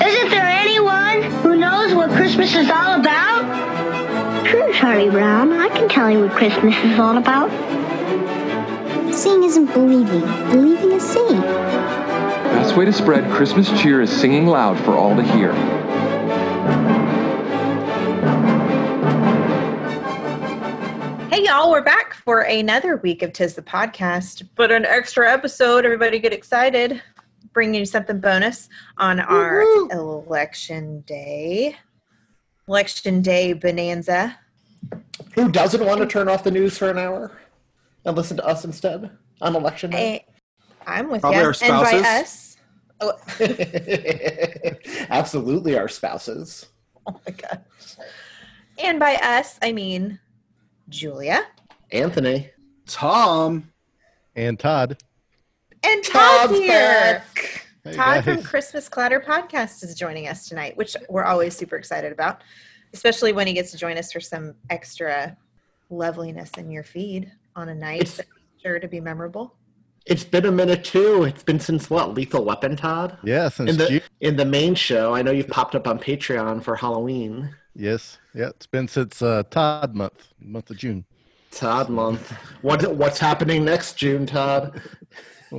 Isn't there anyone who knows what Christmas is all about? Sure, Charlie Brown. I can tell you what Christmas is all about. Seeing isn't believing. Believing is seeing. Best way to spread Christmas cheer is singing loud for all to hear. Hey, y'all, we're back for another week of Tis the Podcast, but an extra episode. Everybody get excited. Bringing you something bonus on our election day. Election day bonanza. Who doesn't want to turn off the news for an hour and listen to us instead on election day? I, I'm with Probably you. our And by spouses. us, oh, Absolutely, our spouses. oh my gosh. And by us, I mean Julia Anthony. Thom. and Todd. And Todd Todd's here. back. Hey, Todd from. Christmas Clatter Podcast is joining us tonight, which we're always super excited about, especially when he gets to join us for some extra loveliness in your feed on a night It's- that's sure to be memorable. It's been a minute too. It's been since what? Lethal Weapon, Todd? Yeah, since In the June. in the main show, I know you've popped up on Patreon for Halloween. Yes, yeah, it's been since uh, Todd month, month of June. Todd month. What what's happening next June, Todd?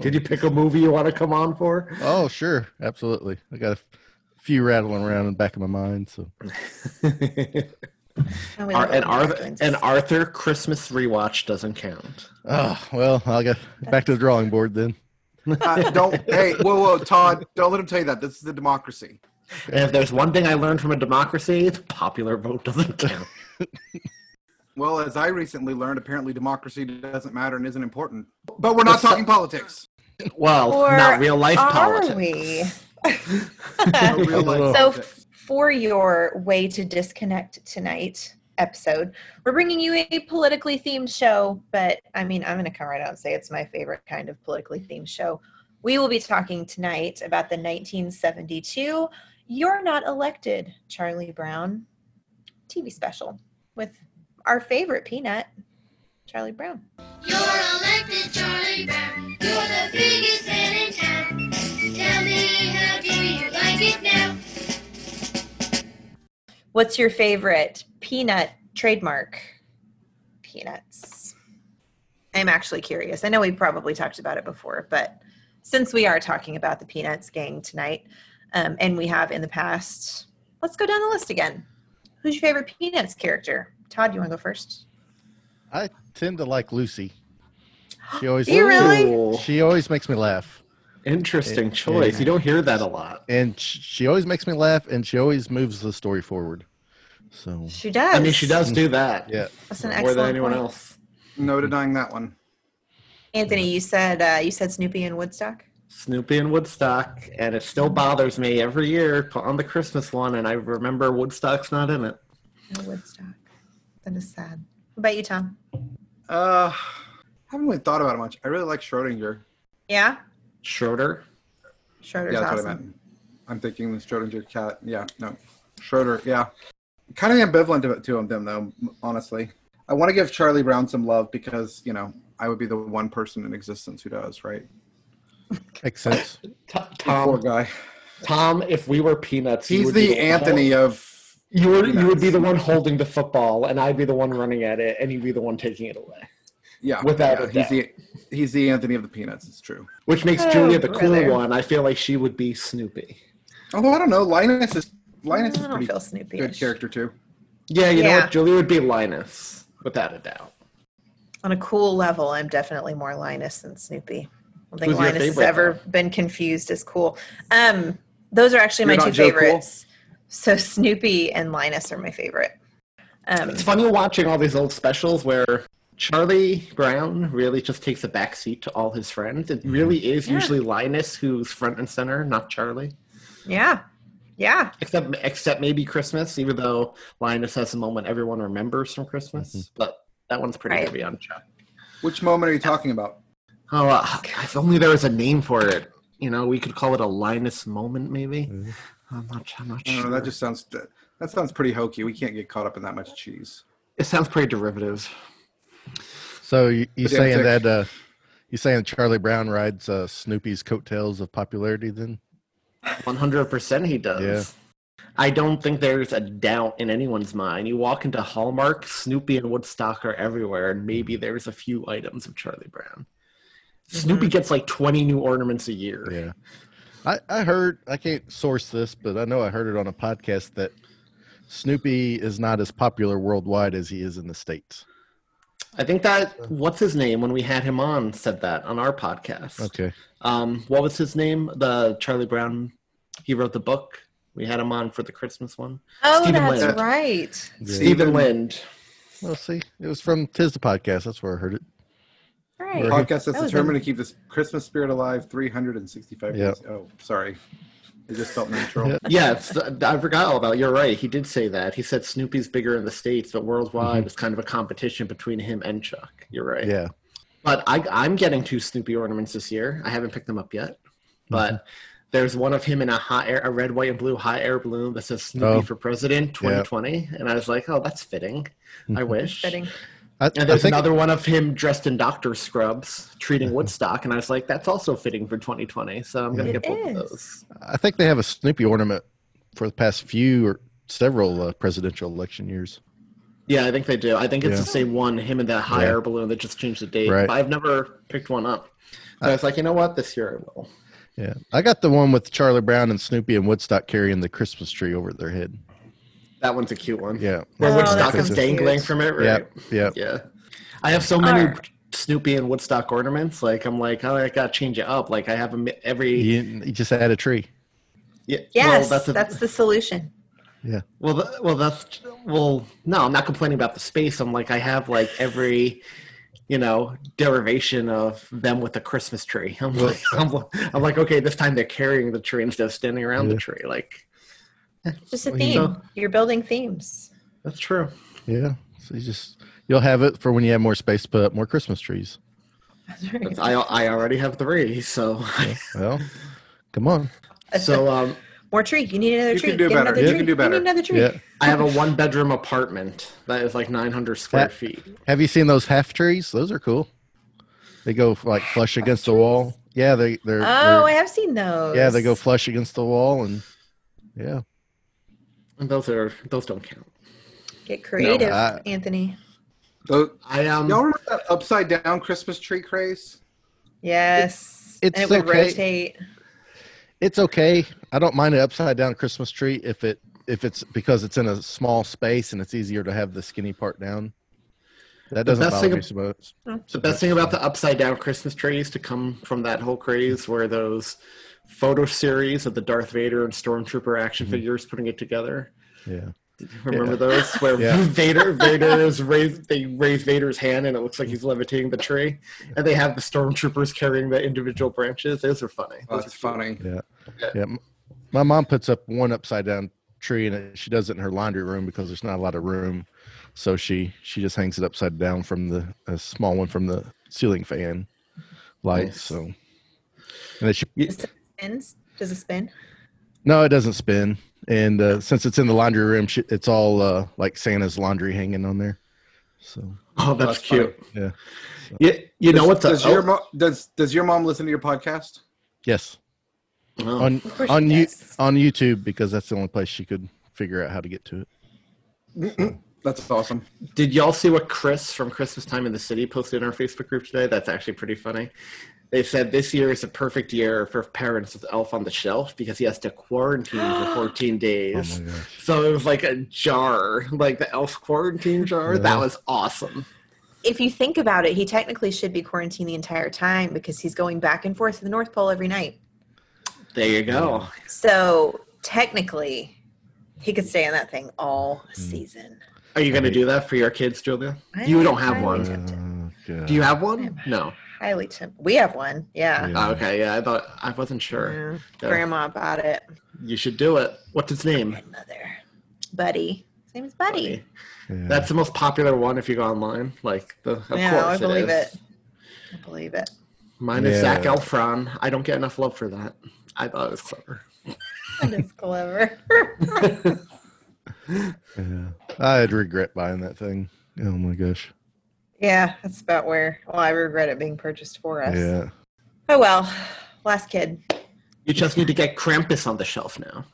Did you pick a movie you want to come on for? Oh, sure, absolutely. I got a few rattling around in the back of my mind. So And, Ar- and it Arthur and Arthur Christmas rewatch doesn't count. Oh, well, I'll get back to the drawing board then. Uh, don't. hey, whoa, whoa, Todd. Don't let him tell you that. This is the democracy. And if there's one thing I learned from a democracy, the popular vote doesn't count. Well, as I recently learned, apparently democracy doesn't matter and isn't important. But we're not But talking politics. Well, Or not real life are politics. we? No real life so politics. for your way to disconnect tonight episode we're bringing you a politically themed show but i mean i'm going to come right out and say it's my favorite kind of politically themed show we will be talking tonight about the 1972 you're not elected charlie brown tv special with our favorite peanut charlie brown You're elected Charlie Brown. You're the biggest man in town. Tell me, how do you like it now? what's your favorite peanut trademark peanuts i'm actually curious i know we probably talked about it before but since we are talking about the peanuts gang tonight um, and we have in the past let's go down the list again who's your favorite peanuts character todd you want to go first I tend to like Lucy. She always, you really? She always makes me laugh, interesting Yeah. choice. You don't hear that a lot. and sh- she always makes me laugh, and she always moves the story forward. So she does I mean, she does do that. yeah, that's an More excellent than anyone point. else. No denying that one. anthony you said uh, you said snoopy and woodstock Snoopy and Woodstock, and it still bothers me every year put on the Christmas one, and I remember Woodstock's not in it. no woodstock that is sad what about you Thom Uh, I haven't really thought about it much. I really like Schrodinger. yeah Schroeder. schroeder's yeah, that's awesome what I meant. I'm thinking the Schrodinger cat. Yeah, no, Schroeder. Yeah, kind of ambivalent to, to him, them though. Honestly, I want to give Charlie Brown some love because you know I would be the one person in existence who does. Right, makes sense. T- poor guy. Thom, if we were peanuts, you He's would be the Anthony of. You would you would be the one holding the football, and I'd be the one running at it, and you'd be the one taking it away. Yeah, Without yeah, a he's doubt. the he's the Anthony of the Peanuts. It's true. Which makes Oh, Julia the cool brother. one. I feel like she would be Snoopy. Although I don't know, Linus is Linus is pretty feel Snoopy. good character too. Yeah, you know what? Julia would be Linus, without a doubt. On a cool level, I'm definitely more Linus than Snoopy. I don't think Who's your Linus has favorite, ever been confused as cool. Um, those are actually You're my two Joe Cool? Favorites. So Snoopy and Linus are my favorite. Um, It's funny watching all these old specials where Charlie Brown really just takes a backseat to all his friends. It really is Yeah. usually Linus who's front and center, not Charlie. yeah, Yeah. Except except maybe Christmas, even though Linus has a moment everyone remembers from Christmas. Mm-hmm. But that one's pretty Right. heavy on Chuck. Which moment are you talking about? Oh, uh, if only there was a name for it. You know, we could call it a Linus moment, maybe. Mm-hmm. I'm not. I'm not sure. know, that just sounds that sounds pretty hokey. We can't get caught up in that much cheese. It sounds pretty derivative. So you, you saying that uh, you saying Charlie Brown rides uh, Snoopy's coattails of popularity? Then One hundred percent, he does. Yeah. I don't think there's a doubt in anyone's mind. You walk into Hallmark, Snoopy and Woodstock are everywhere, and maybe there's a few items of Charlie Brown. Snoopy gets like twenty new ornaments a year. yeah, I I heard I can't source this, but I know I heard it on a podcast that Snoopy is not as popular worldwide as he is in the states. I think that what's his name when we had him on said that on our podcast. Okay, Um, what was his name? The Charlie Brown. He wrote the book. We had him on for the Christmas one. Oh, Stephen that's Lind. right. Yeah. Stephen Lind. well, see, it was from Tis the podcast. That's where I heard it. Right. Right. Podcast that's That determined a- to keep this Christmas spirit alive 365 Yep. days. Oh, sorry. It just felt natural. Yeah. Yeah, I forgot all about. You're right. He did say that. He said Snoopy's bigger in the states, but worldwide mm-hmm. it's kind of a competition between him and Chuck. You're right. Yeah, But I, I'm getting two Snoopy ornaments this year. I haven't picked them up yet, mm-hmm. but there's one of him in a hot air, a red, white, and blue hot air balloon that says Snoopy Oh. for President 2020, and I was like, oh, that's fitting. I mm-hmm. wish. Fitting. I, And there's think another one of him dressed in doctor scrubs treating Woodstock, and I was like, that's also fitting for 2020. So I'm gonna It get both is. of those. I think they have a Snoopy ornament for the past few or several uh, presidential election years. Yeah, I think they do. I think it's Yeah. the same one, him and that high Yeah. air balloon that just changed the date. Right. But I've never picked one up. So I was like, you know what? This year I will. Yeah, I got the one with Charlie Brown and Snoopy and Woodstock carrying the Christmas tree over their head. That one's a cute one. Yeah, Where Oh, Woodstock is dangling from it, right? yeah. Yeah. I have so many Alright. Snoopy and Woodstock ornaments. Like, I'm like, oh, I gotta change it up. Like, I have them every. You, you just add a tree. Yeah, Yes, well, that's, a, that's the solution. Yeah, Well, th- well, that's well. No, I'm not complaining about the space. I'm like, I have like every, you know, derivation of them with a Christmas tree. I'm like, I'm, I'm like, okay, this time they're carrying the tree instead of standing around the tree. Like, Just a Well, you theme. know- You're building themes. that's true. yeah. So you just you'll have it for when you have more space to put up more Christmas trees. That's right. I I already have three, so Well, come on. so um, More tree. You need another You tree. can do Get better. Another You tree. can do better. You need another tree. Yeah. I have a one bedroom apartment that is like 900 square That- feet. Have you seen those half trees? Those are cool. They go like flush against the wall. Yeah, they they're, Oh, they're- I have seen those. yeah they go flush against the wall and yeah. And those are those don't count. Get creative, I- Anthony. Those, I um y'all remember that upside down Christmas tree craze? Yes. it's and it would okay. rotate. It's okay. I don't mind an upside down Christmas tree if it if it's because it's in a small space and it's easier to have the skinny part down. That doesn't best bother thing me so much. The best thing about the upside down Christmas trees to come from that whole craze where those photo series of the Darth Vader and Stormtrooper action mm-hmm. figures putting it together. Yeah. Remember those where Yeah. Vader Vader is raised they raise Vader's hand and it looks like he's levitating the tree, and they have the stormtroopers carrying the individual branches. Those are funny. Oh, Those that's are funny. Yeah. Yeah. m- My mom puts up one upside down tree and she does it in her laundry room because there's not a lot of room. So she she just hangs it upside down from the a small one from the ceiling fan light. Nice. So and then she Does it spins? Does it spin? no, it doesn't spin. And uh, since it's in the laundry room, it's all uh, like Santa's laundry hanging on there. So Oh, that's, That's funny. cute. yeah. You, you know does, what's does your mo- does does your mom listen to your podcast? Yes. oh, On on you does. on YouTube because that's the only place she could figure out how to get to it. That's awesome. Did y'all see what Chris from Christmas Time in the City posted in our Facebook group today? That's actually pretty funny. They said this year is a perfect year for parents with Elf on the Shelf because he has to quarantine for 14 days. Oh so it was like a jar, like the Elf quarantine jar. That was awesome. If you think about it, he technically should be quarantined the entire time because he's going back and forth to the North Pole every night. There you go. So technically, he could stay in that thing all Hmm. season. Are you going to do that for your kids, Julia? I You don't have one. tempted. Oh, God. Do you have one? No. Highly tempted. We have one. Yeah. Yeah. Oh, okay, yeah, I thought I wasn't sure. Yeah. Yeah. Grandma bought it. You should do it. What's its name? Grandmother. Buddy. His name is Buddy. Yeah. That's the most popular one if you go online. Like the of yeah, course I believe is. it. I believe it. Mine is Zac Yeah. Efron. I don't get enough love for that. I thought it was clever. That is clever. yeah. I'd regret buying that thing. Oh my gosh. Yeah, that's about where. Well, I regret it being purchased for us. Yeah. Oh well. Last kid. You just need to get Krampus on the shelf now.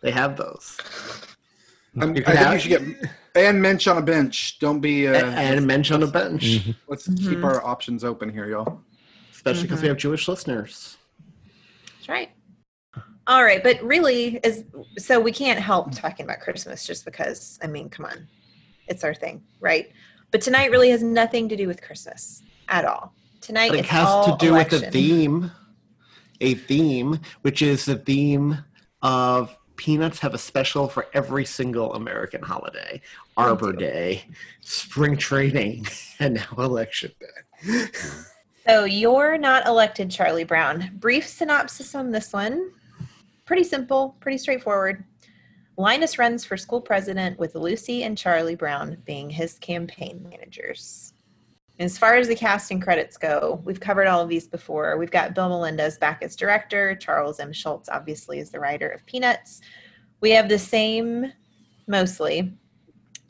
They have those. I'm, You I can think you should get and Mensch on a bench. Don't be. Uh, and and mensch on a bench, Mhm. let's Mm-hmm. keep our options open here, y'all. especially because we have Jewish listeners. That's right. All right, but really is so we can't help talking about Christmas just because I mean, come on. It's our thing, right? But tonight really has nothing to do with Christmas at all. Tonight But it has to do with election. the theme, a theme, which is the theme of Peanuts have a special for every single American holiday Arbor Day, spring training, and now Election Day. So you're not elected, Charlie Brown. Brief synopsis on this one. Pretty simple, pretty straightforward. Linus runs for school president with Lucy and Charlie Brown being his campaign managers. As far as the cast and credits go, we've covered all of these before. We've got Bill Melendez back as director. Charles M. Schulz, obviously, is the writer of Peanuts. We have the same, mostly,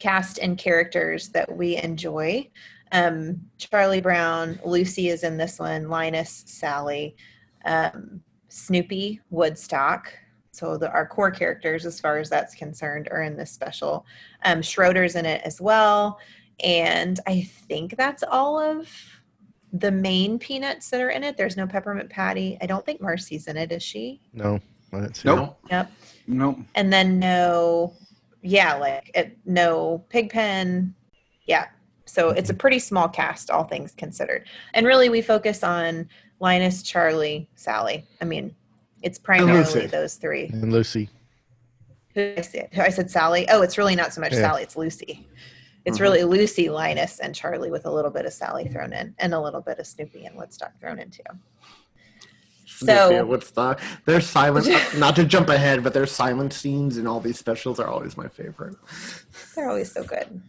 cast and characters that we enjoy. Um, Charlie Brown, Lucy is in this one, Linus, Sally, um, Snoopy, Woodstock. So the, our core characters, as far as that's concerned, are in this special. Um, Schroeder's in it as well, and I think that's all of the main peanuts that are in it. There's no peppermint patty. I don't think Marcy's in it, is she? No. I didn't see Nope. Yep. Nope. And then no, yeah, like it, no Pigpen. Yeah. So it's a pretty small cast, all things considered. And really, we focus on Linus, Charlie, Sally. I mean, it's primarily Lucy. those three. that. And Lucy. Who did I say? I said Sally. Oh, it's really not so much Yeah. Sally, it's Lucy. It's really Lucy, Linus, and Charlie with a little bit of Sally thrown in and a little bit of Snoopy and Woodstock thrown in too. Snoopy So- at Woodstock. There's silent, not to jump ahead, but there's silent scenes in all these specials are always my favorite. They're always so good.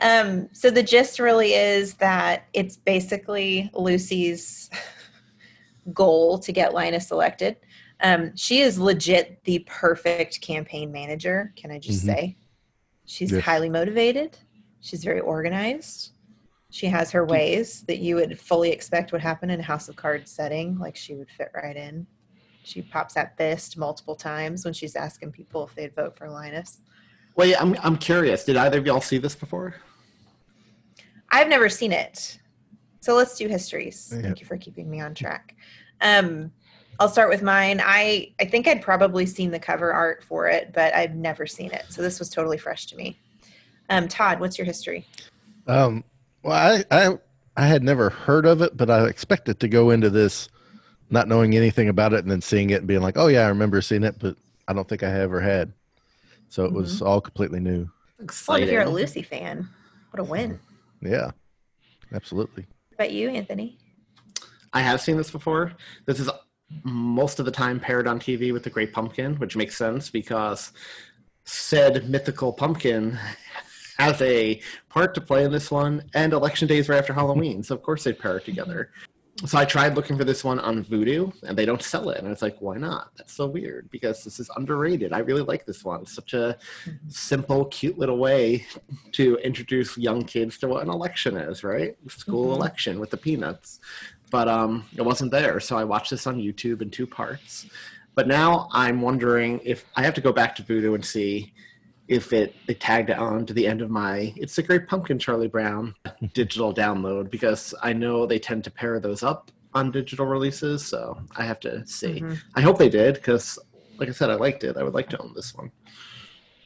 Um, so the gist really is that it's basically Lucy's goal to get Linus elected. Um, she is legit the perfect campaign manager. Can I just Mhm. say? She's Yes. highly motivated. She's very organized. She has her ways that you would fully expect would happen in a House of Cards setting. Like she would fit right in. She pops that fist multiple times when she's asking people if they'd vote for Linus. Wait, I'm, I'm curious. Did either of y'all see this before? I've never seen it. So let's do histories. Yeah. Thank you for keeping me on track. Um, I'll start with mine. I, I think I'd probably seen the cover art for it, but I've never seen it. So this was totally fresh to me. Um, Todd, what's your history? Um, well, I, I I had never heard of it, but I expected to go into this not knowing anything about it and then seeing it and being like, oh yeah, I remember seeing it, but I don't think I ever had. So it was all completely new. Well, if Exciting. you're a Lucy fan, what a win. Yeah, absolutely. What about you, Anthony? I have seen this before. This is most of the time paired on TV with the Great Pumpkin, which makes sense because said mythical pumpkin has a part to play in this one, and election days right after Halloween, so of course they'd pair it together. So I tried looking for this one on Vudu, and they don't sell it. And I was like, why not? That's so weird because this is underrated. I really like this one. It's such a simple, cute little way to introduce young kids to what an election is, right? School Mhm. election with the peanuts. But um, it wasn't there, so I watched this on YouTube in two parts. But now I'm wondering if I have to go back to Vudu and see if it they tagged it on to the end of my It's a Great Pumpkin Charlie Brown digital download because I know they tend to pair those up on digital releases, so I have to see. Mhm. I hope they did because, like I said, I liked it. I would like to own this one.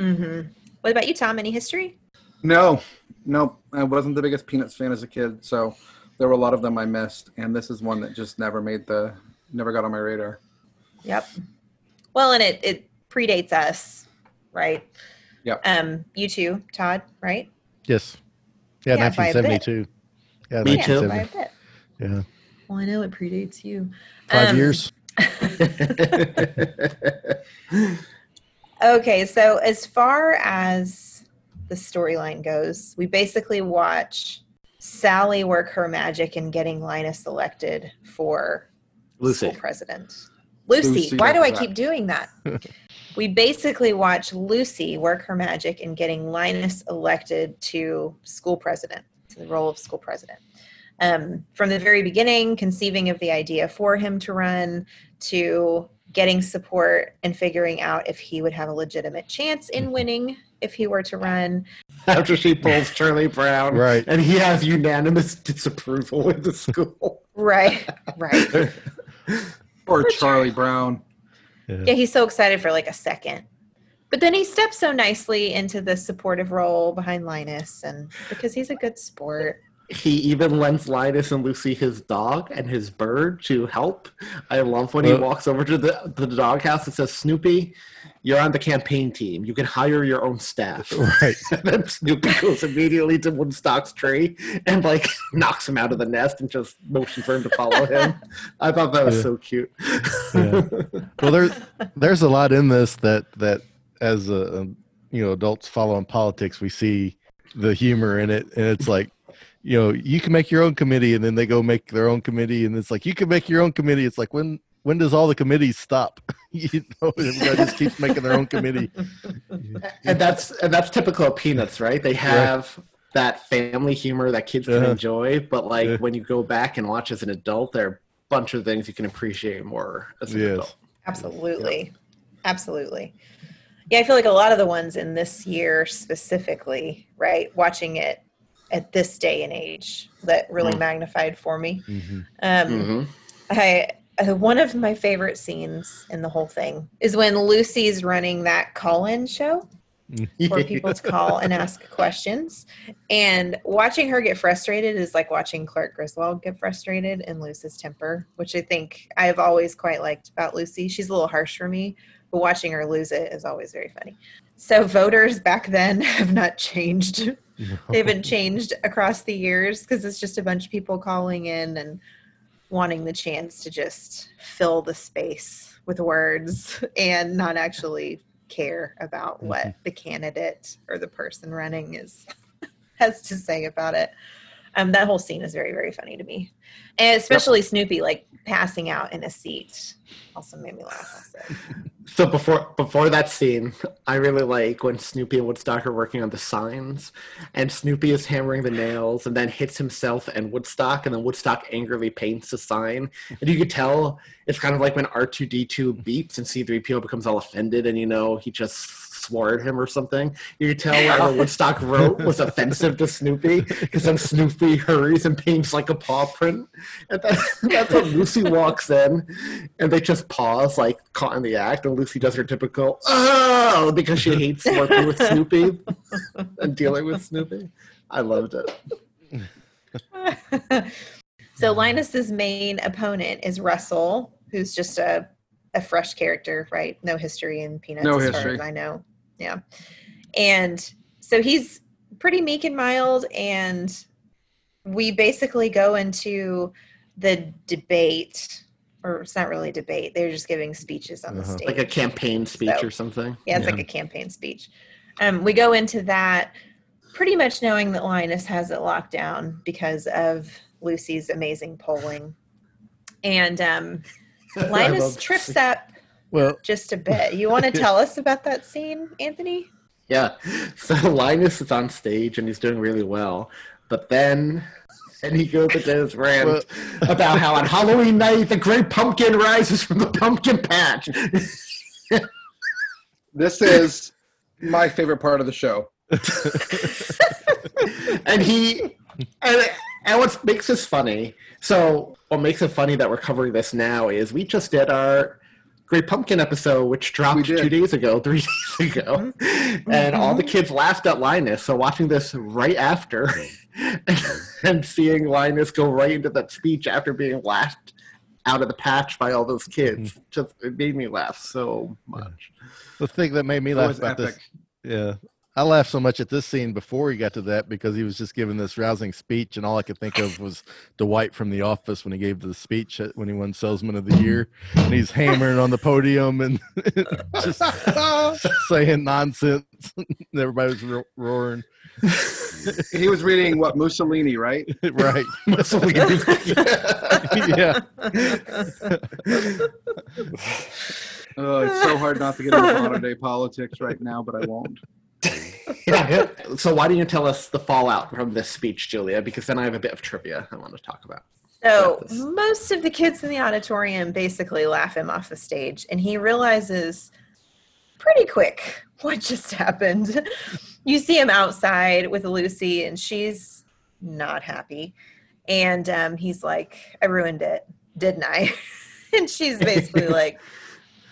Mm-hmm. What about you, Thom? Any history? No, no, I wasn't the biggest Peanuts fan as a kid, so there were a lot of them I missed, and this is one that just never made the, never got on my radar. Yep. Well, and it it predates us, right? Yep. Um, you too, Todd, right? Yes. Yeah, Yeah, by a bit. 1972. Yeah, Me too. By a 1970. bit. Yeah, Well, I know it predates you. five Um, years. Okay, so as far as the storyline goes, we basically watch Sally work her magic in getting Linus elected for Lucy. school president. Lucy, Lucy, why do I keep doing that? we basically watch Lucy work her magic in getting Linus elected to school president, to the role of school president. Um, from the very beginning, conceiving of the idea for him to run, to getting support and figuring out if he would have a legitimate chance in winning if he were to run. After she polls Charlie Brown, Right. and he has unanimous disapproval with the school. Right, right. Or Charlie Brown. Yeah, he's so excited for like a second. But then he steps so nicely into the supportive role behind Linus and because he's a good sport. He even lends Linus and Lucy his dog and his bird to help. I love when he walks over to the, the doghouse and says, Snoopy, you're on the campaign team. You can hire your own staff. Right. and then Snoopy goes immediately to Woodstock's tree and like knocks him out of the nest and just motions for him to follow him. I thought that was Yeah. so cute. Yeah. Well, there's there's a lot in this that that as a you know adults following politics, we see the humor in it, and it's like you know you can make your own committee, and then they go make their own committee, and it's like you can make your own committee. It's like when when does all the committees stop? you know, everybody just keeps making their own committee. and that's and that's typical of peanuts right they have that family humor that kids can Uh-huh. enjoy but like Yeah. when you go back and watch as an adult there are a bunch of things you can appreciate more as an Yes. adult Absolutely. Absolutely. Yeah, I feel like a lot of the ones in this year specifically, right? Watching it at this day and age that really Mm. magnified for me. Mhm. Um, Mhm. I uh, one of my favorite scenes in the whole thing is when Lucy's running that call-in show for people to call and ask questions. And watching her get frustrated is like watching Clark Griswold get frustrated and lose his temper, which I think I've always quite liked about Lucy. She's a little harsh for me, but watching her lose it is always very funny. So voters back then have not changed. They haven't changed across the years because it's just a bunch of people calling in and wanting the chance to just fill the space with words and not actually care about what mm-hmm. the candidate or the person running is has to say about it. Um, that whole scene is very, very funny to me, and especially Snoopy like passing out in a seat also made me laugh. So before before that scene i really like when snoopy and woodstock are working on the signs and snoopy is hammering the nails and then hits himself and woodstock and then woodstock angrily paints the sign. And you could tell it's kind of like when r2d2 beeps and c3po becomes all offended and you know he just swore at him or something you could tell whatever woodstock wrote was offensive to snoopy because then snoopy hurries and paints like a paw print. And then, that's when lucy walks in and they just pause like caught in the act and lucy does her typical oh! because she hates working with snoopy and dealing with snoopy. I loved it. So Linus's main opponent is Russell, who's just a a fresh character, right? No history in Peanuts, No as history. far as I know. Yeah, and so he's pretty meek and mild, and we basically go into the debate, or it's not really debate. They're just giving speeches on the Uh-huh. stage, like a campaign speech So- or something yeah, it's like a campaign speech. Um, we go into that pretty much knowing that Linus has it locked down because of Lucy's amazing polling. And um, I Linus trips Lucy. up Well, just a bit. You want to tell us about that scene, Anthony? Yeah. So Linus is on stage and he's doing really well. But then and he goes into his rant Well- about how on Halloween night the great pumpkin rises from the pumpkin patch. This is my favorite part of the show. and he and, and what makes this funny so what makes it funny that we're covering this now is we just did our great pumpkin episode which dropped two days ago three days ago. And all the kids laughed at linus so watching this right after and seeing linus go right into that speech after being laughed out of the patch by all those kids hmm. just it made me laugh so much. The thing that made me laugh was about this, yeah, I laughed so much at this scene before he got to that because he was just giving this rousing speech, and all I could think of was Dwight from The Office when he gave the speech at- when he won Salesman of the Year, and he's hammering on the podium and just saying nonsense. and Everybody was ro- roaring. he was reading what Mussolini, right? right. Mussolini. yeah. Oh, it's so hard not to get into modern day politics right now, but I won't. Yeah. So why didn't you tell us the fallout from this speech, Julia? Because then I have a bit of trivia I want to talk about. So most of the kids in the auditorium basically laugh him off the stage, and he realizes pretty quick what just happened. you see him outside with Lucy, and she's not happy. And um, he's like, I ruined it, didn't I? and she's basically like,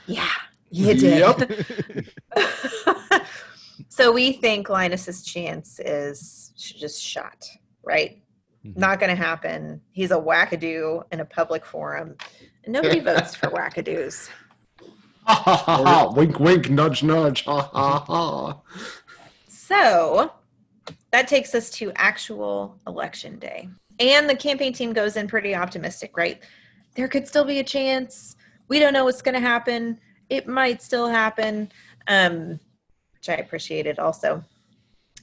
Yeah, you did. So we think Linus's chance is just shot, right? Not going to happen. He's a wackadoo in a public forum. And nobody votes for wackadoos. Ha ha ha! Wink wink, nudge nudge. Ha ha ha! So that takes us to actual election day. And the campaign team goes in pretty optimistic, right? There could still be a chance. We don't know what's going to happen. It might still happen, um, which I appreciated also.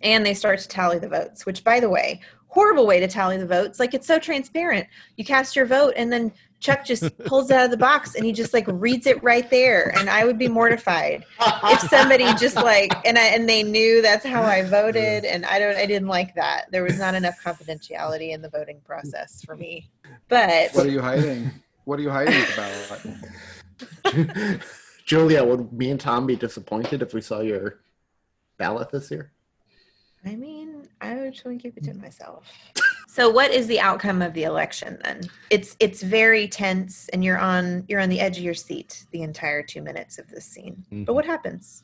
And they start to tally the votes, which, by the way, horrible way to tally the votes. Like it's so transparent. You cast your vote, and then Chuck just pulls it out of the box and he just like reads it right there. And I would be mortified if somebody just like and I, and they knew that's how I voted. And I don't I didn't like that. There was not enough confidentiality in the voting process for me. But What are you hiding? What are you hiding about? Julia, would me and Thom be disappointed if we saw your ballot this year? I mean, I would just want to keep it to myself. So what is the outcome of the election then? It's it's very tense and you're on you're on the edge of your seat the entire 2 minutes of this scene. But mm-hmm. what happens?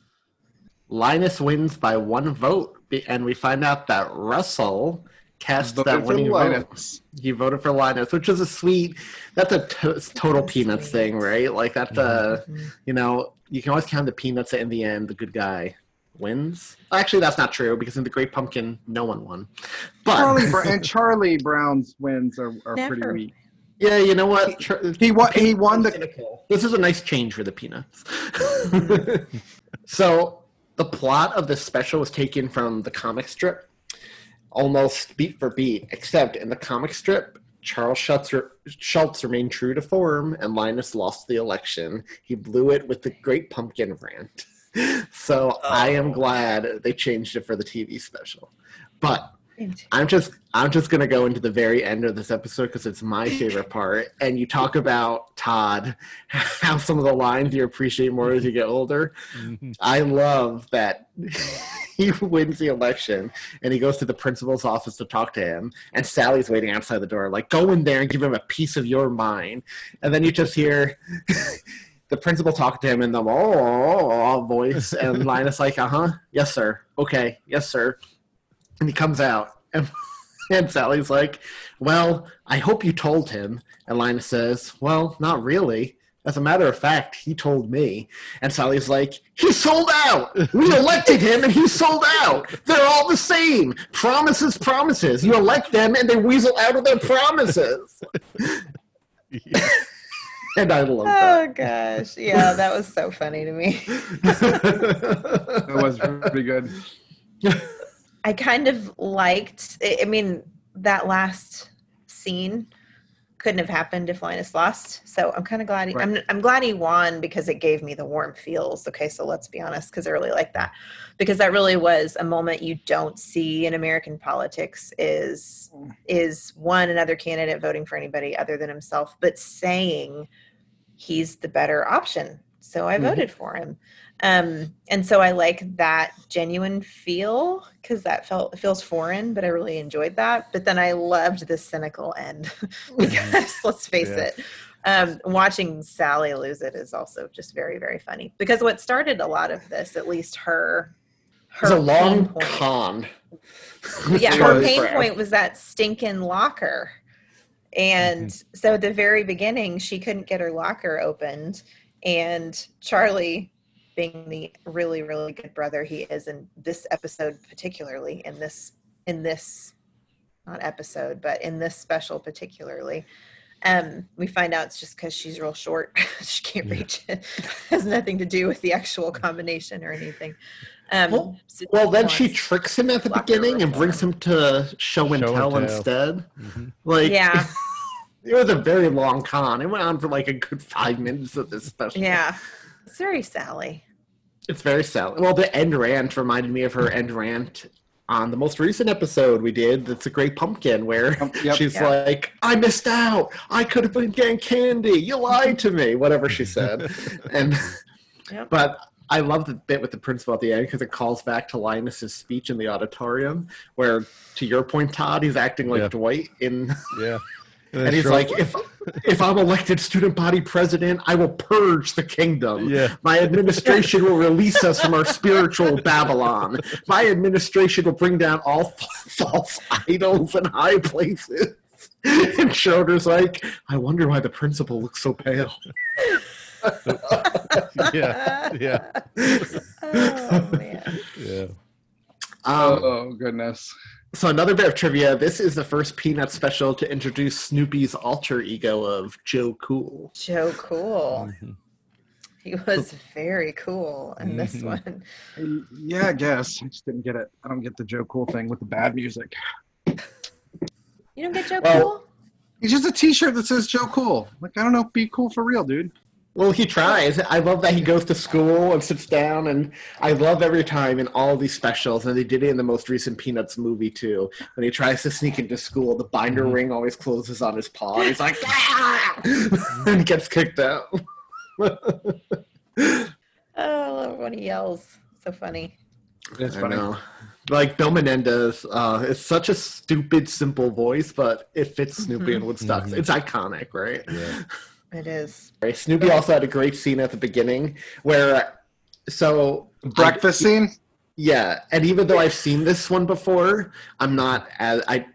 Linus wins by one vote, and we find out that Russell cast Voted that for winning vote. He voted for Linus, which is a sweet. That's a to- total peanuts thing, right? Like that's a, mm-hmm. you know, you can always count the peanuts. In the end, the good guy wins. Actually, that's not true because in the Great Pumpkin, no one won. But Charlie Br- and Charlie Brown's wins are, are pretty weak. yeah, you know what? Tr- He won. He won the. This is a nice change for the peanuts. so the plot of this special was taken from the comic strip, almost beat for beat, except in the comic strip, Charles Schulz, Schulz remained true to form, and Linus lost the election. He blew it with the Great Pumpkin rant. So I am oh. glad they changed it for the TV special. But I'm just I'm just gonna go into the very end of this episode because it's my favorite part. And you talk about Todd, how some of the lines you appreciate more as you get older. I love that he wins the election and he goes to the principal's office to talk to him, and Sally's waiting outside the door, like go in there and give him a piece of your mind. And then you just hear. The principal talk to him in the oh, oh, oh voice, and Linus like, uh huh, yes sir, okay, yes sir, and he comes out and, and Sally's like, Well, I hope you told him. And Linus says, Well, not really. As a matter of fact, he told me. And Sally's like, He sold out. We elected him and he sold out. They're all the same. Promises, promises. You elect them and they weasel out of their promises. and I love that. Oh gosh. Yeah, that was so funny to me. that was pretty good. I kind of liked. I I mean, that last scene couldn't have happened if Linus lost. So I'm kind of glad. He, I'm I'm glad he won because it gave me the warm feels. Okay, so let's be honest, because I really like that because that really was a moment you don't see in American politics. Is is one another candidate voting for anybody other than himself, but saying he's the better option. So I Mhm. voted for him. Um, and so I like that genuine feel because that felt it feels foreign, but I really enjoyed that. But then I loved the cynical end because let's face Yeah. it, um, watching Sally lose it is also just very, very funny. Because what started a lot of this, at least her, It's a her long pain con. yeah, her pain point was that stinking locker. And so at the very beginning, she couldn't get her locker opened. And Charlie being the really really good brother he is in this episode particularly in this in this not episode but in this special particularly um we find out it's just because she's real short she can't Yeah. reach it has nothing to do with the actual combination or anything um Well, Well, then she tricks him at the beginning and brings him to show and Show and tell tell. instead. Mhm. Like, yeah it was a very long con. It went on for like a good five minutes of this special. yeah it's very sally It's very Sally. Well, the end rant reminded me of her end rant on the most recent episode we did. That's a great pumpkin where yep. she's Yeah. like, "I missed out. I could have been getting candy. You lied to me." Whatever she said, and Yep. but I love the bit with the principal at the end because it calls back to Linus's speech in the auditorium, where, to your point, Todd, he's acting like Yeah. Dwight in, Yeah. and then he's Schro- like, "If if I'm elected student body president, I will purge the kingdom. Yeah. My administration will release us from our spiritual Babylon. My administration will bring down all false idols and high places." And Schroeder's like, "I wonder why the principal looks so pale." yeah. Yeah. oh man Yeah. Um, oh goodness. So another bit of trivia: this is the first Peanut special to introduce Snoopy's alter ego of Joe Cool. joe cool Mhm. he was very cool in this Mhm. one Yeah, I guess. I just didn't get it. I don't get the Joe Cool thing with the bad music. you don't get joe Well- cool He's just a T-shirt that says Joe Cool. Like I don't know, be cool for real, dude. Well, he tries. I love that he goes to school and sits down, and I love every time in all these specials, and they did it in the most recent Peanuts movie too. When he tries to sneak into school, the binder Mhm. ring always closes on his paw. And he's like, ah! and gets kicked out. oh i love when he yells so funny It's I funny. know. Like Bill Melendez, uh, it's such a stupid, simple voice, but it fits Snoopy and Woodstock. Mhm. It's iconic, right? Yeah. it is Right. Snoopy also had a great scene at the beginning where, so Breakfast scene. Yeah, and even though I've seen this one before, I'm not as I.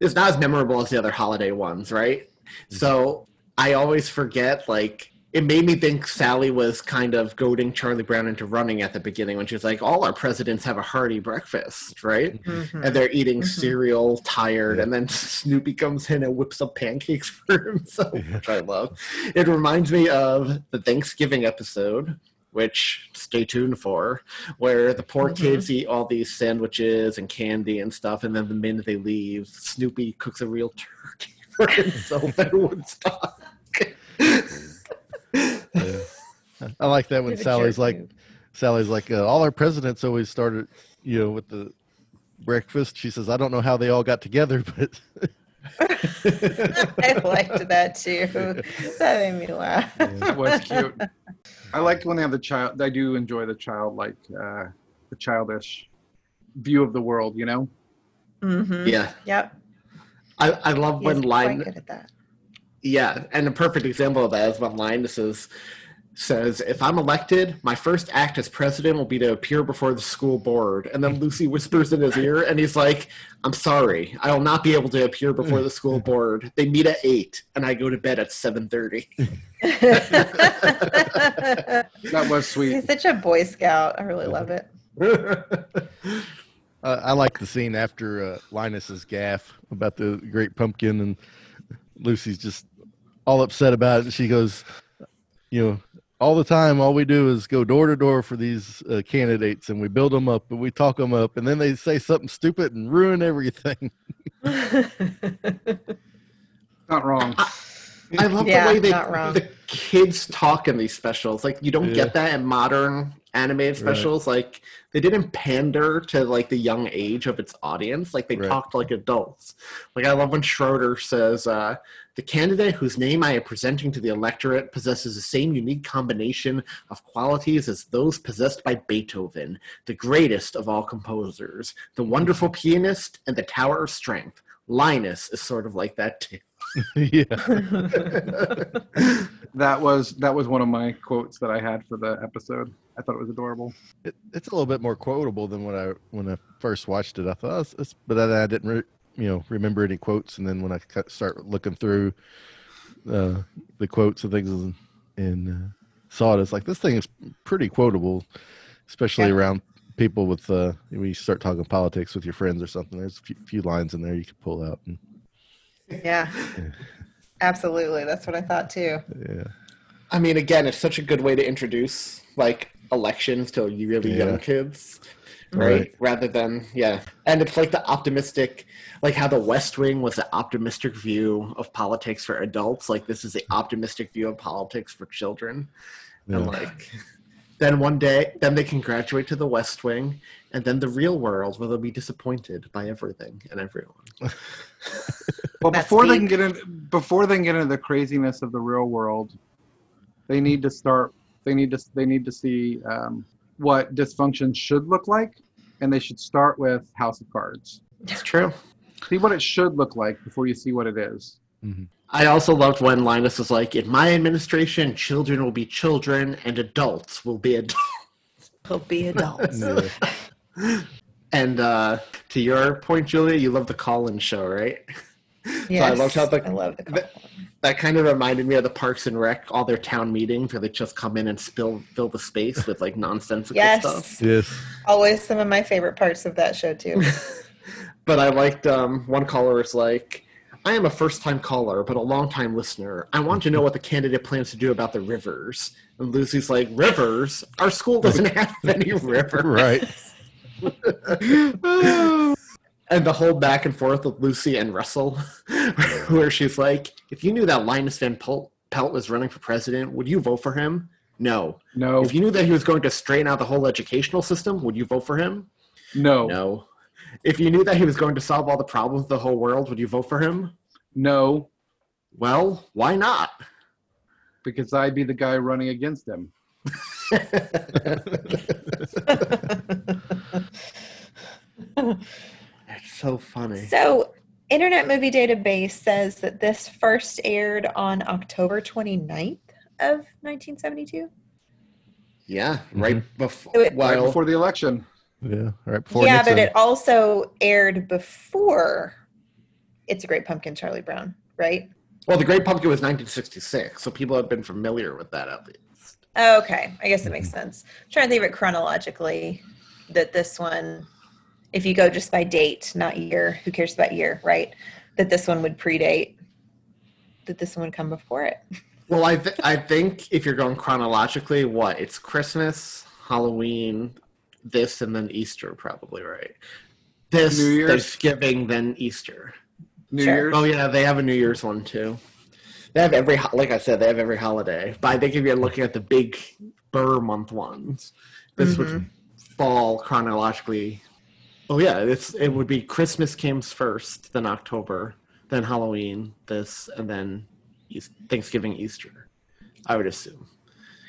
It's not as memorable as the other holiday ones, right? So I always forget. Like it made me think Sally was kind of goading Charlie Brown into running at the beginning when she was like, "All our presidents have a hearty breakfast, right?" Mhm. And they're eating Mhm. cereal, tired, Yeah. and then Snoopy comes in and whips up pancakes for himself, Yeah. which I love. It reminds me of the Thanksgiving episode, which stay tuned for, where the poor Mhm. kids eat all these sandwiches and candy and stuff, and then the minute they leave, Snoopy cooks a real turkey for himself at Woodstock. Yeah. I like that when Sally's like, move. Sally's like, uh, all our presidents always started, you know, with the breakfast. She says, I don't know how they all got together, but I liked that too. That made me laugh. That was cute. I like when they have the child. I do enjoy the childlike, uh, the childish view of the world. You know. hmm yeah, Yep. I, I love He when is Yeah, and a perfect example of that is when Linus is, says, "If I'm elected, my first act as president will be to appear before the school board." And then Lucy whispers in his ear, and he's like, "I'm sorry, I will not be able to appear before the school board. They meet at eight, and I go to bed at 7.30. That was sweet. He's such a Boy Scout. I really love it. uh, I like the scene after uh, Linus's gaffe about the great pumpkin, and Lucy's just all upset about it. And she goes, you know, all the time, all we do is go door to door for these uh, candidates, and we build them up, and we talk them up, and then they say something stupid and ruin everything. Not wrong. I love Yeah, the way they not wrong. the kids talk in these specials. Like you don't Yeah. get that in modern animated Right. specials. Like they didn't pander to like the young age of its audience. Like they Right. talked like adults. Like I love when Schroeder says, uh, "The candidate whose name I am presenting to the electorate possesses the same unique combination of qualities as those possessed by Beethoven, the greatest of all composers, the wonderful pianist, and the Tower of Strength." Linus is sort of like that too. yeah, That was that was one of my quotes that I had for the episode. I thought it was adorable. it, it's a little bit more quotable than when I when I first watched it. I thought, oh, it's, it's, but then I didn't, re, you know, remember any quotes. And then when I start looking through uh, the quotes and things, and, and uh, saw it, it's like this thing is pretty quotable, especially Yeah. around people with uh, when you start talking politics with your friends or something. There's a few, few lines in there you could pull out. And, Yeah. Absolutely. That's what I thought too. yeah, I mean, again, it's such a good way to introduce like elections to really Yeah. young kids, right? Right. Rather than yeah, and it's like the optimistic, like how the West Wing was the optimistic view of politics for adults. Like this is the optimistic view of politics for children, and like then one day, then they can graduate to the West Wing, and then the real world where they'll be disappointed by everything and everyone. Well, That's before they can get in, before they can get into the craziness of the real world, they need to start. They need to. They need to see um, what dysfunction should look like, and they should start with House of Cards. That's true. See what it should look like before you see what it is. I also loved when Linus was like, "In my administration, children will be children, and adults will be adults." We'll be adults. And uh, to your point, Julia, you love the call-in show, right? Yes. I loved how the- I love the call. the- That kind of reminded me of the Parks and Rec, all their town meetings where they just come in and spill fill the space with like nonsensical stuff. Yes. yes, Always some of my favorite parts of that show too. But I liked um, one caller was like, "I am a first-time caller, but a long-time listener. I want to know what the candidate plans to do about the rivers." And Lucy's like, "Rivers? Our school doesn't have any rivers." right. and the whole back and forth with Lucy and Russell, where she's like, "If you knew that Linus Van Pelt, Pelt was running for president, would you vote for him? No. No, If you knew that he was going to straighten out the whole educational system, would you vote for him? no, No. If you knew that he was going to solve all the problems of the whole world, would you vote for him? no, Well, why not? because I'd be the guy running against him. It's so funny. so, Internet Movie Database says that this first aired on October 29th of 1972. Yeah, mm-hmm. right before. So it- Right before the election. Yeah, right before yeah, Nixon. but it also aired before It's a Great Pumpkin, Charlie Brown, right? well, the Great Pumpkin was 1966, so people have been familiar with that at least. Okay, I guess it makes sense. I'm trying to think of it chronologically. That this one, if you go just by date, not year, who cares about year, right? That this one would predate. That this one would come before it. Well, I th- I think if you're going chronologically, what it's Christmas, Halloween, this, and then Easter, probably right. This New Year's? Thanksgiving, then Easter. New Sure. Year's. Oh yeah, they have a New Year's one too. They have every like I said, they have every holiday. But I think if you're looking at the big Burr month ones, this would mm-hmm. fall chronologically. Oh yeah, it's it would be Christmas comes first, then October, then Halloween, this, and then Eas- Thanksgiving, Easter. I would assume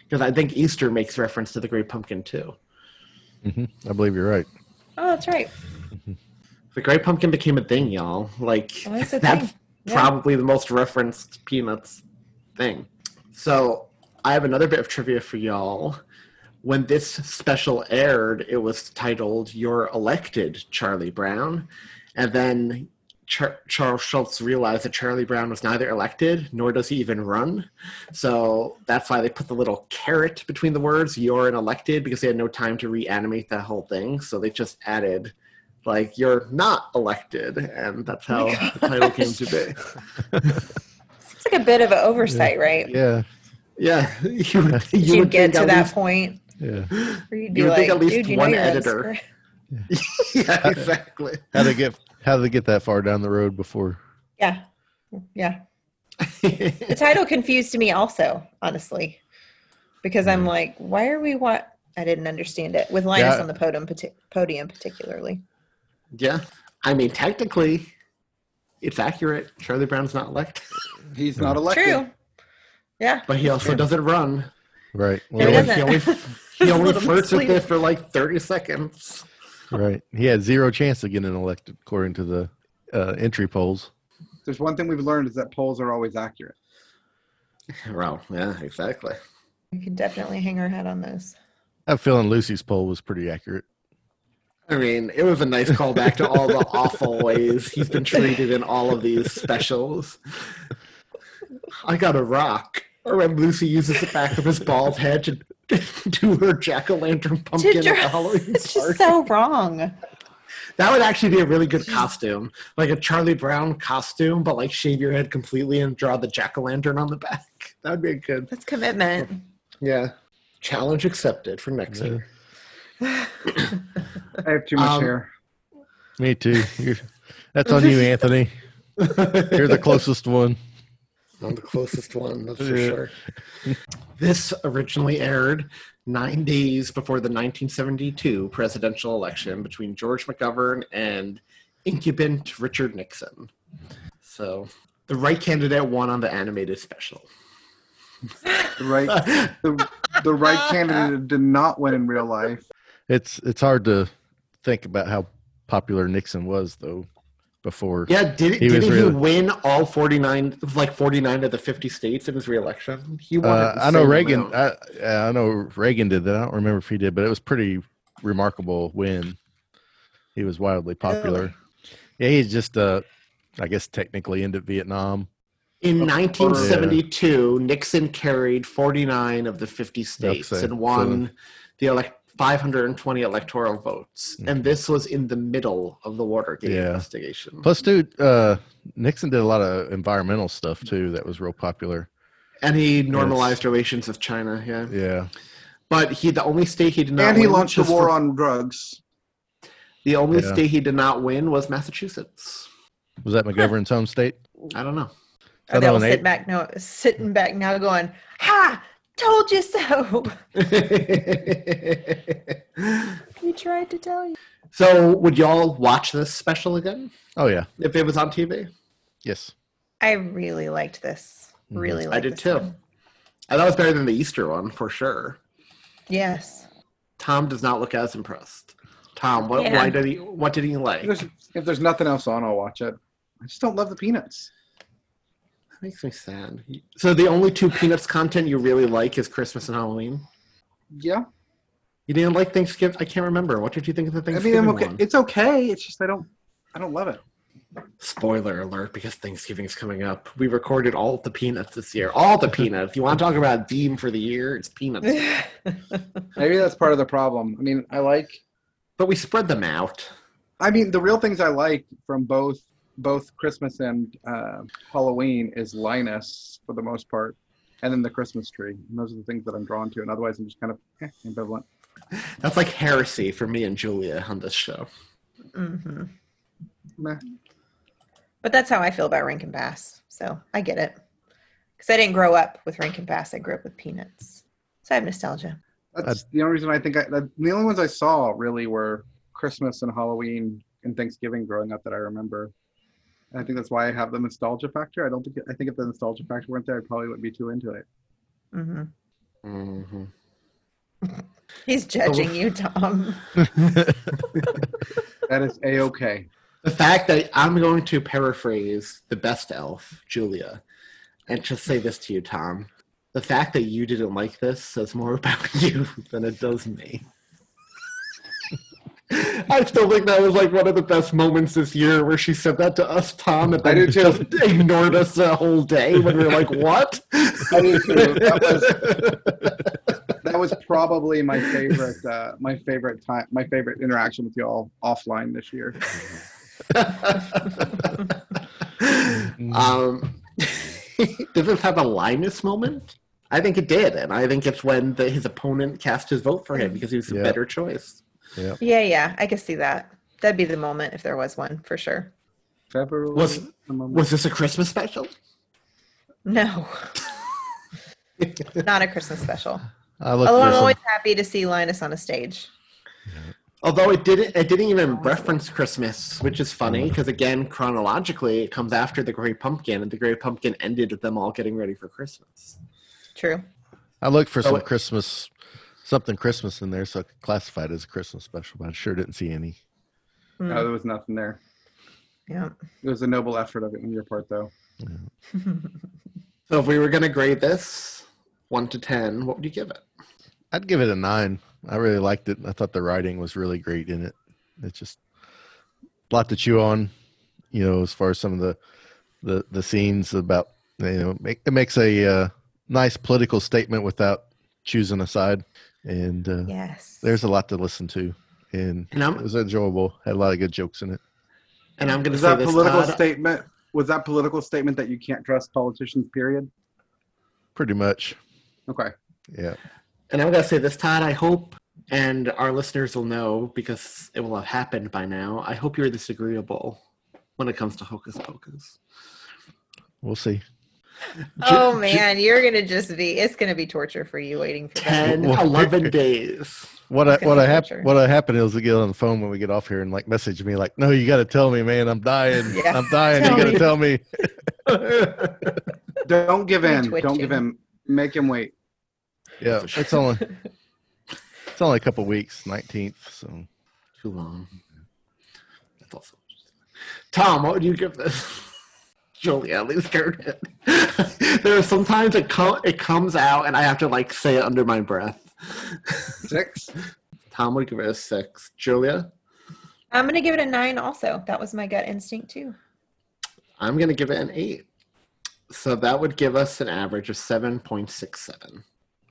because I think Easter makes reference to the Great Pumpkin too. Mhm, I believe you're right. Oh, that's right. The Great Pumpkin became a thing, y'all. Like Oh, it's that's. Yeah. probably the most referenced Peanuts thing. So I have another bit of trivia for y'all. When this special aired, it was titled "You're Elected, Charlie Brown," and then Char- Charles Schulz realized that Charlie Brown was neither elected nor does he even run. So that's why they put the little caret between the words "You're an elected" because they had no time to reanimate that whole thing. So they just added like "You're not elected," and that's how the title came to be. It's like a bit of an oversight, right? Yeah, Yeah, you would, you you get to that least- point yeah. you'd You would like, think at least one know you're on editor. screen. yeah, exactly. How they get how they get that far down the road before? Yeah, yeah. The title confused me also, honestly, because I'm like, why are we what? I didn't understand it with Linus Yeah. on the podium, podium particularly. yeah, I mean, technically, it's accurate. Charlie Brown's not elected, He's not hmm. elected. True. Yeah. but he also doesn't run. Right. Well, he He doesn't. only, he only Little flirts with sleep. it for like 30 seconds. right. He had zero chance of getting elected according to the uh, entry polls. There's one thing we've learned is that polls are always accurate. Well, yeah, exactly. We can definitely hang our hat on this. I have a feeling Lucy's poll was pretty accurate. I mean, it was a nice callback to all the awful ways he's been treated in all of these specials. I got a rock. Or when Lucy uses the back of his bald head to do her jack o' lantern pumpkin at the Halloween It's party. just so wrong. That would actually be a really good costume, like a Charlie Brown costume, but like shave your head completely and draw the jack o' lantern on the back. That would be good. That's commitment. Yeah, challenge accepted for next Yeah. year. I have too much Um, hair. Me too. You're, that's on you, Anthony. You're the closest one. I'm the closest one, that's for Yeah. sure. This originally aired nine days before the 1972 presidential election between George McGovern and incumbent Richard Nixon. So the right candidate won on the animated special. The right, the, the right candidate did not win in real life. It's it's hard to think about how popular Nixon was though. Before Yeah, did He did was he really- win all 49, like 49 of the 50 states in his reelection? He won. uh, a I know Reagan. amount. I, I know Reagan did that. I don't remember if he did, but it was pretty remarkable win. He was wildly popular. Yeah, he's just uh, I guess technically into Vietnam. In Yeah. 1972, Nixon carried 49 of the 50 states and won the elect 520 electoral votes. And this was in the middle of the Watergate. Yeah. investigation. Plus, dude, uh, Nixon did a lot of environmental stuff too. That was real popular. and he normalized relations with China, yeah. Yeah, But he the only state he did not And he win launched a war for- on drugs. the only Yeah. state he did not win was Massachusetts. was that McGovern's home state? I don't know. I Are they all know, Nate. sit back now, sitting back now, going, "Ha! Told you so." we tried to tell you. so, would y'all watch this special again Oh yeah, if it was on TV? yes. I really liked this. Mhm. Really, I did this too. one. I thought it was better than the Easter one for sure. Yes. Thom does not look as impressed. Thom, what, Yeah. why did he? What did he like? If there's, if there's nothing else on, I'll watch it. I just don't love the peanuts. Makes me sad. So the only two Peanuts content you really like is Christmas and Halloween. Yeah, You didn't like Thanksgiving? I can't remember. What did you think of the I Thanksgiving mean, I'm okay. one? It's okay. It's just I don't, I don't love it. Spoiler alert, because Thanksgiving's coming up. We recorded all the Peanuts this year. All the Peanuts. You want to talk about a theme for the year? It's Peanuts. Maybe that's part of the problem. I mean, I like. but we spread them out. I mean, the real things I like from both both Christmas and uh, Halloween is Linus for the most part, and then the Christmas tree. And those are the things that I'm drawn to. And otherwise, I'm just kind of eh, ambivalent. That's like heresy for me and Julia on this show. hmm Meh. But that's how I feel about Rankin Bass. So I get it. Because I didn't grow up with Rankin Bass. I grew up with Peanuts. So I have nostalgia. That's the only reason I think I. The, the only ones I saw really were Christmas and Halloween and Thanksgiving growing up that I remember. And I think that's why I have the nostalgia factor. I don't think I think if the nostalgia factor weren't there, I probably wouldn't be too into it. hmm Mm-hmm. He's judging you, Thom. That is a okay. The fact that I'm going to paraphrase the best elf, Julia, and just say this to you, Thom. The fact that you didn't like this says more about you than it does me. I still think that was like one of the best moments this year where she said that to us, Thom, and then do just ignored us the whole day when we were like, "What?" I do too. That That was probably my favorite. Uh, my favorite time. My favorite interaction with y'all offline this year. um, does this have a Linus moment? I think it did, and I think it's when the, his opponent cast his vote for him because he was a Yeah. better choice. Yeah. Yeah, yeah. I could see that. That'd be the moment if there was one, for sure. February. Was was this a Christmas special? No. Not a Christmas special. I look Although I'm some, always happy to see Linus on a stage. Although it didn't, it didn't even reference Christmas, which is funny because again, chronologically, it comes after the Great Pumpkin, and the Great Pumpkin ended with them all getting ready for Christmas. True. I looked for So some it- Christmas, something Christmas in there, so I could classify it as a Christmas special. But I sure didn't see any. Mm, No, there was nothing there. yeah. It was a noble effort of it on your part, though. So if we were going to grade this one to ten, what would you give it? I'd give it a nine. I really liked it. I thought the writing was really great in it. It's just a lot to chew on, you know, as far as some of the the the scenes about you know make, it makes a uh, nice political statement without choosing a side. And uh, Yes. there's a lot to listen to, and, And it was enjoyable. Had a lot of good jokes in it. And I'm going to Was say that this, political Todd. statement? Was that political statement that you can't trust politicians? Period. Pretty much, Okay. yeah. And I'm going to say this, Todd. I hope, and our listeners will know because it will have happened by now. I hope you're disagreeable when it comes to Hocus Pocus. We'll see. Oh man, you're gonna just be. It's gonna be torture for you waiting for that. 10, Well, 11 days. What I, what I hap- what I happened is to get on the phone when we get off here and like message me like, no, you got to tell me, man, I'm dying, Yeah. I'm dying. Tell you got me. to tell me. Don't give in. Don't give twitching. him. Make him wait. Yeah, it's only it's only a couple weeks, nineteenth. So Too long. That's also Thom, what would you give this? Julia, at least scared it. there are sometimes it com- it comes out and I have to like say it under my breath. Six. Thom would give it a six. Julia, I'm gonna give it a nine. Also, that was my gut instinct too. I'm gonna give it an eight. So that would give us an average of seven point six seven.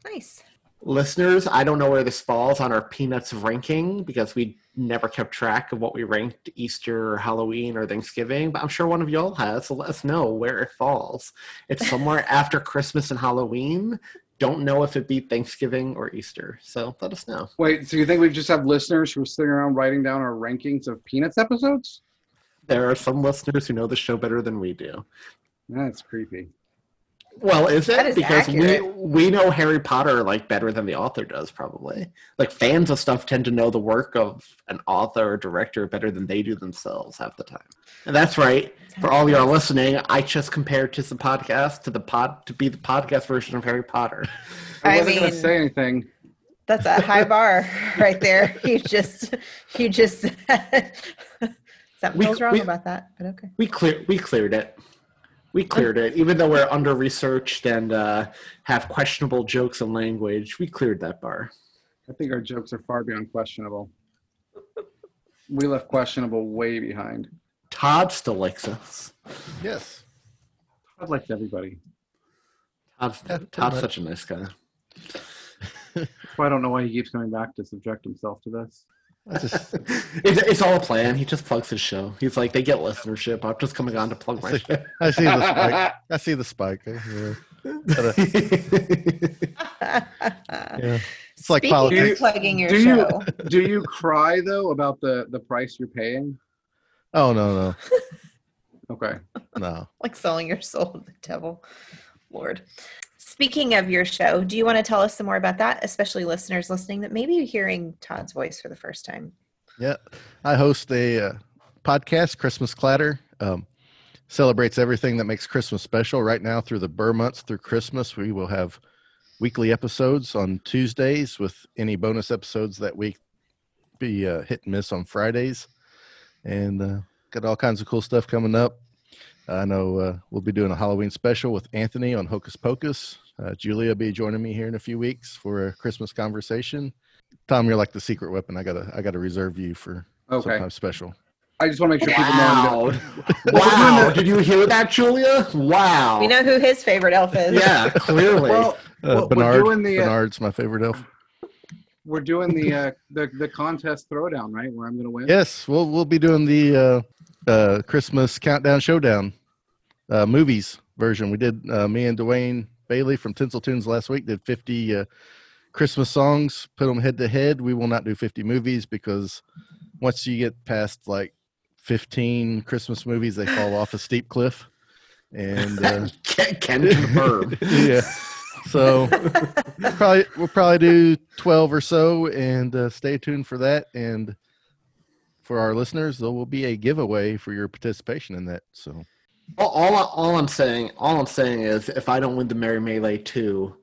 Nice. Listeners, I don't know where this falls on our Peanuts ranking because we never kept track of what we ranked Easter or Halloween or Thanksgiving, but I'm sure one of y'all has, so let us know where it falls. It's somewhere after Christmas and Halloween. Don't know if it be Thanksgiving or Easter, so let us know. Wait. So you think we just have listeners who are sitting around writing down our rankings of Peanuts episodes? There are some listeners who know the show better than we do. That's creepy. Well, is it? it? is because accurate. we we know Harry Potter like better than the author does, probably. Like fans of stuff tend to know the work of an author or director better than they do themselves half the time. And that's right. For all y'all listening, I just compared to the podcast to the pod to be the podcast version of Harry Potter. I I wasn't gonna say anything. That's a high bar right there. You just, you just. Something We- feels wrong we- about that, but okay. We clear we cleared it. We cleared it, even though we're under researched and uh, have questionable jokes and language. We cleared that bar. I think our jokes are far beyond questionable. We left questionable way behind. Todd still likes us. yes, Todd likes everybody. Todd's, Yeah, Todd's much. such a nice guy. I don't know why he keeps coming back to subject himself to this. I just it's, it's all a plan. He just plugs his show. He's like, they get listenership. I'm just coming on to plug my show. I see the spike. I see the spike. Yeah. Yeah. It's like Speaking politics. of plugging your Do you- show, Do you cry though about the the price you're paying? Oh no no. Okay. no no. like selling your soul to the devil, Lord. Speaking of your show, do you want to tell us some more about that, especially listeners listening that maybe are hearing Todd's voice for the first time? Yeah, I host a uh, podcast, Christmas Clatter. Um, celebrates everything that makes Christmas special. Right now, through the Burr months through Christmas, we will have weekly episodes on Tuesdays, with any bonus episodes that week be uh, hit and miss on Fridays, and uh, got all kinds of cool stuff coming up. I know uh, we'll be doing a Halloween special with Anthony on Hocus Pocus. Uh, Julia will be joining me here in a few weeks for a Christmas conversation. Thom, you're like the secret weapon. I gotta, I gotta reserve you for Okay. sometime special. I just want to make sure people know. Wow. wow. Did you hear that, Julia? Wow. We know who his favorite elf is. Yeah, clearly. Well, Uh, Well, we're Bernard, doing the, uh, Bernard's my favorite elf. we're doing the uh, the the contest throwdown, right? Where I'm gonna win. Yes, we'll we'll be doing the uh, uh, Christmas countdown showdown uh, movies version. We did uh, me and Dwayne Bailey from Tinsel Tunes last week did 50 uh, Christmas songs, put them head to head. We will not do 50 movies because once you get past like 15 Christmas movies, they fall off a steep cliff. And uh, can, can confirm. yeah. So we'll probably we'll probably do twelve or so, and uh, stay tuned for that. And for our listeners, there will be a giveaway for your participation in that. So all, all, all I'm saying, all I'm saying is, if I don't win the Merry Melee two,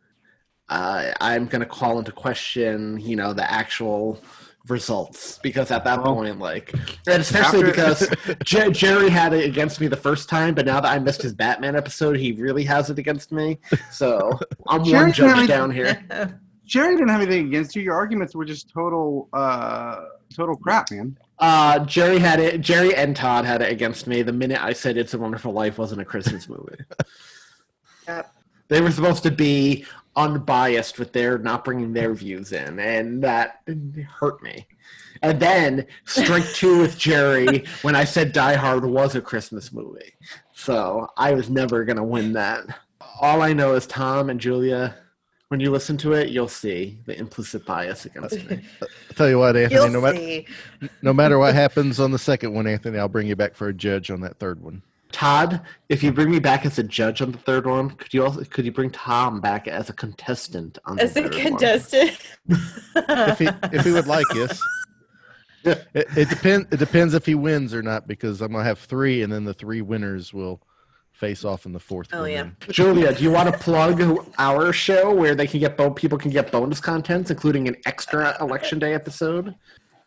uh, I'm going to call into question, you know, the actual results because at that Well, point, like, and especially after- because Jer- Jerry had it against me the first time, but now that I missed his Batman episode, he really has it against me. So I'm Jerry one judge down here. Jerry didn't have anything against you. Your arguments were just total uh total crap, man. Uh, Jerry had it. Jerry and Todd had it against me the minute I said "It's a Wonderful Life" wasn't a Christmas movie. Yep. They were supposed to be unbiased with their not bringing their views in, and that hurt me. And then strike two with Jerry when I said Die Hard was a Christmas movie. So I was never gonna win that. All I know is Thom and Julia. When you listen to it, you'll see the implicit bias against me. I'll tell you what, Anthony. You'll no, matter, see. no matter what happens on the second one, Anthony, I'll bring you back for a judge on that third one. Todd, if you bring me back as a judge on the third one, could you also could you bring Thom back as a contestant on the As a third one? contestant. If he if he would like, yes. It, it depends. It depends if he wins or not, because I'm gonna have three, and then the three winners will face off in the fourth. Oh, one yeah. then. Julia, do you want to plug our show where they can get bo- people can get bonus contents, including an extra election day episode?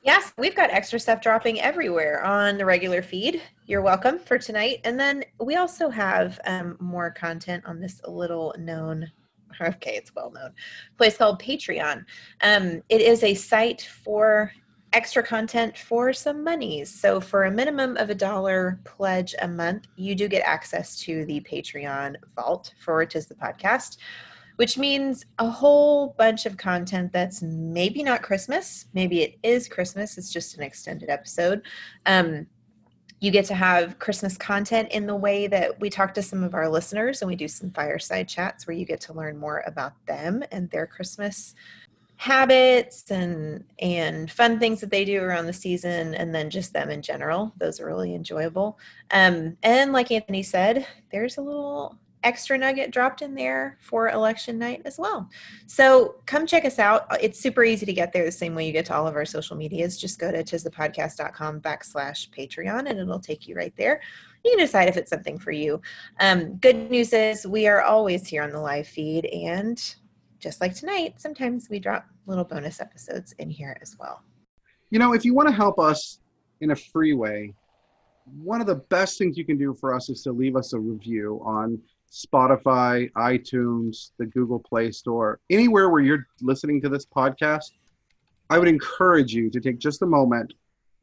Yes, we've got extra stuff dropping everywhere on the regular feed. You're welcome for tonight. And then we also have um, more content on this little known, okay, it's well known, place called Patreon. Um, it is a site for extra content for some monies. So for a minimum of a dollar pledge a month, you do get access to the Patreon vault for Tis the Podcast which means a whole bunch of content that's maybe not Christmas, maybe it is Christmas, it's just an extended episode. Um, you get to have Christmas content in the way that we talk to some of our listeners and we do some fireside chats where you get to learn more about them and their Christmas habits and and fun things that they do around the season and then just them in general those are really enjoyable um and like anthony said there's a little extra nugget dropped in there for election night as well. So come check us out. It's super easy to get there the same way you get to all of our social medias. Just go to tisthepodcast.com backslash Patreon and it'll take you right there. You can decide if it's something for you. Um, good news is we are always here on the live feed and just like tonight, sometimes we drop little bonus episodes in here as well. You know, if you want to help us in a free way, one of the best things you can do for us is to leave us a review on Spotify, iTunes, the Google Play Store, anywhere where you're listening to this podcast. I would encourage you to take just a moment,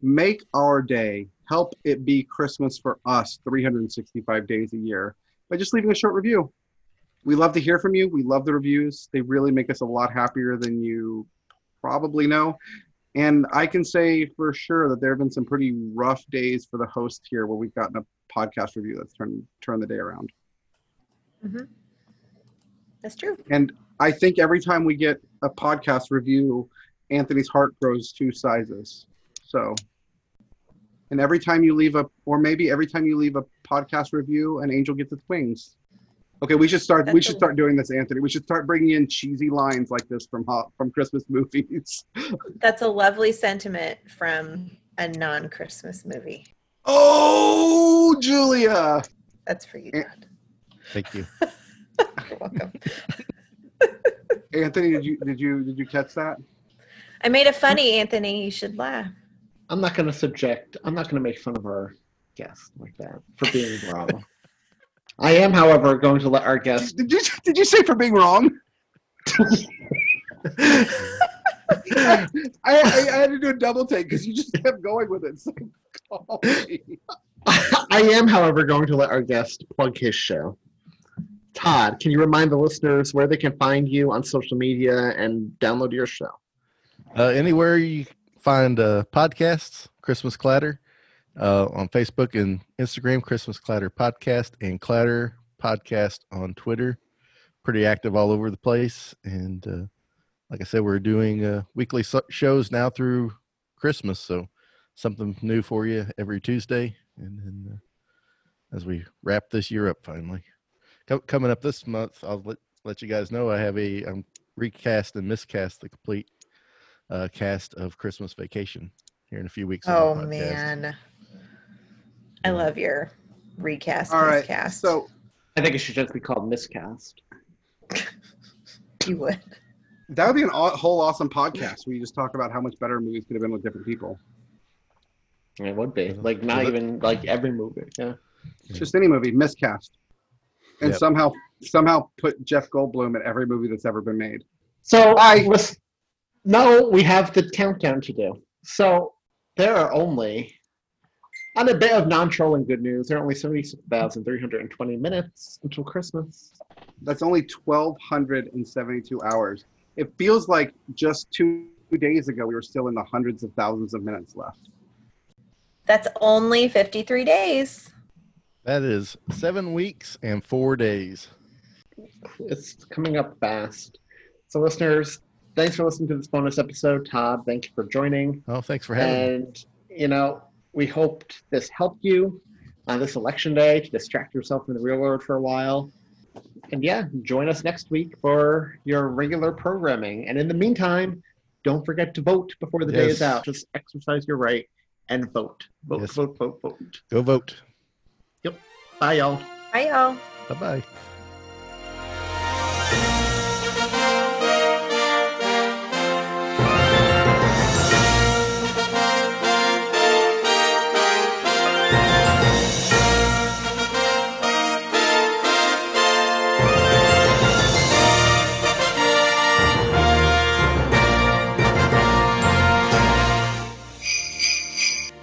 make our day, help it be Christmas for us 365 days a year by just leaving a short review. We love to hear from you. We love the reviews. They really make us a lot happier than you probably know. And I can say for sure that there have been some pretty rough days for the host here where we've gotten a podcast review that's turned turned the day around. Mm-hmm. That's true. And I think every time we get a podcast review, Anthony's heart grows two sizes. So, and every time you leave a, or maybe every time you leave a podcast review, an angel gets its wings. Okay, we should start. we should start doing this, Anthony. We should start bringing in cheesy lines like this from ho- from Christmas movies. That's a lovely sentiment from a non Christmas movie. Oh, Julia! That's for you. Dad. Thank you. You're welcome. Anthony, did you did you did you catch that? I made a funny, Anthony. You should laugh. I'm not going to subject. I'm not going to make fun of our guest like that for being wrong. I am, however, going to let our guest. Did you did you say for being wrong? I, I, I had to do a double take because you just kept going with it. So, golly. I am, however, going to let our guest plug his show. Todd, can you remind the listeners where they can find you on social media and download your show? Uh, anywhere you find uh, podcasts, Christmas Clatter, uh, on Facebook and Instagram, Christmas Clatter Podcast, and Clatter Podcast on Twitter. Pretty active all over the place. And uh, like I said, we're doing uh, weekly so- shows now through Christmas. So something new for you every Tuesday. And then uh, as we wrap this year up finally. Co- coming up this month, I'll let, let you guys know I have a um, recast and miscast the complete uh, cast of Christmas Vacation here in a few weeks. Oh man, I love your recast. All right. miscast. So I think it should just be called Miscast. you would. that would be an aw- whole awesome podcast where you just talk about how much better movies could have been with different people. It would be like not even like every movie. Yeah. Just any movie, miscast, and Yep. somehow somehow put Jeff Goldblum in every movie that's ever been made. So I- was. no, we have the countdown to do. So there are only on a bit of non-trolling good news. There are only seventy-six thousand three hundred and twenty minutes until Christmas. That's only 1,272 hours. It feels like just two days ago we were still in the hundreds of thousands of minutes left. That's only 53 days. That is seven weeks and four days. It's coming up fast. So, listeners, thanks for listening to this bonus episode. Todd, thank you for joining. Oh, thanks for having me. And, you know, we hoped this helped you on this election day to distract yourself from the real world for a while. And yeah, join us next week for your regular programming. And in the meantime, don't forget to vote before the day is out. Just exercise your right and vote. Vote, Yes. vote, vote, vote. Go vote. Yep. Bye, y'all. Bye, y'all. Bye bye.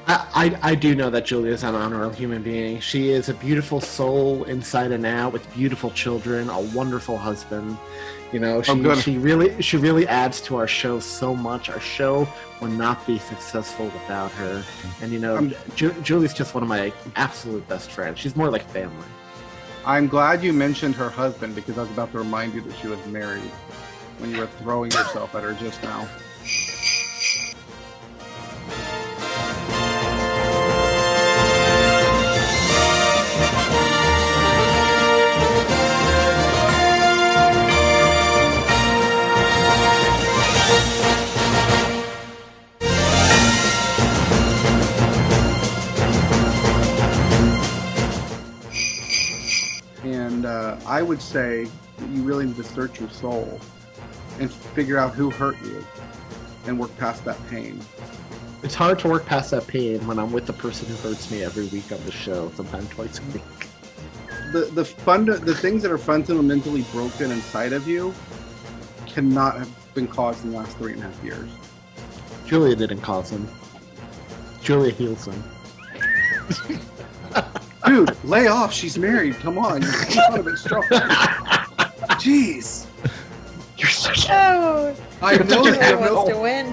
I, I, I do know that Julia is an honorable human being. She is a beautiful soul inside and out with beautiful children, a wonderful husband. You know, she, she really she really adds to our show so much. Our show would not be successful without her. And you know, Ju- Julie's just one of my absolute best friends. She's more like family. I'm glad you mentioned her husband because I was about to remind you that she was married when you were throwing yourself at her just now. I would say that you really need to search your soul and figure out who hurt you and work past that pain. It's hard to work past that pain when I'm with the person who hurts me every week on the show, sometimes twice a week. The the fund the things that are fundamentally broken inside of you cannot have been caused in the last three and a half years. Julia didn't cause them. Julia heals him. Dude, lay off. She's married. Come on, you got a bit strong. Jeez, You're such Oh, I know who that. I wants to win?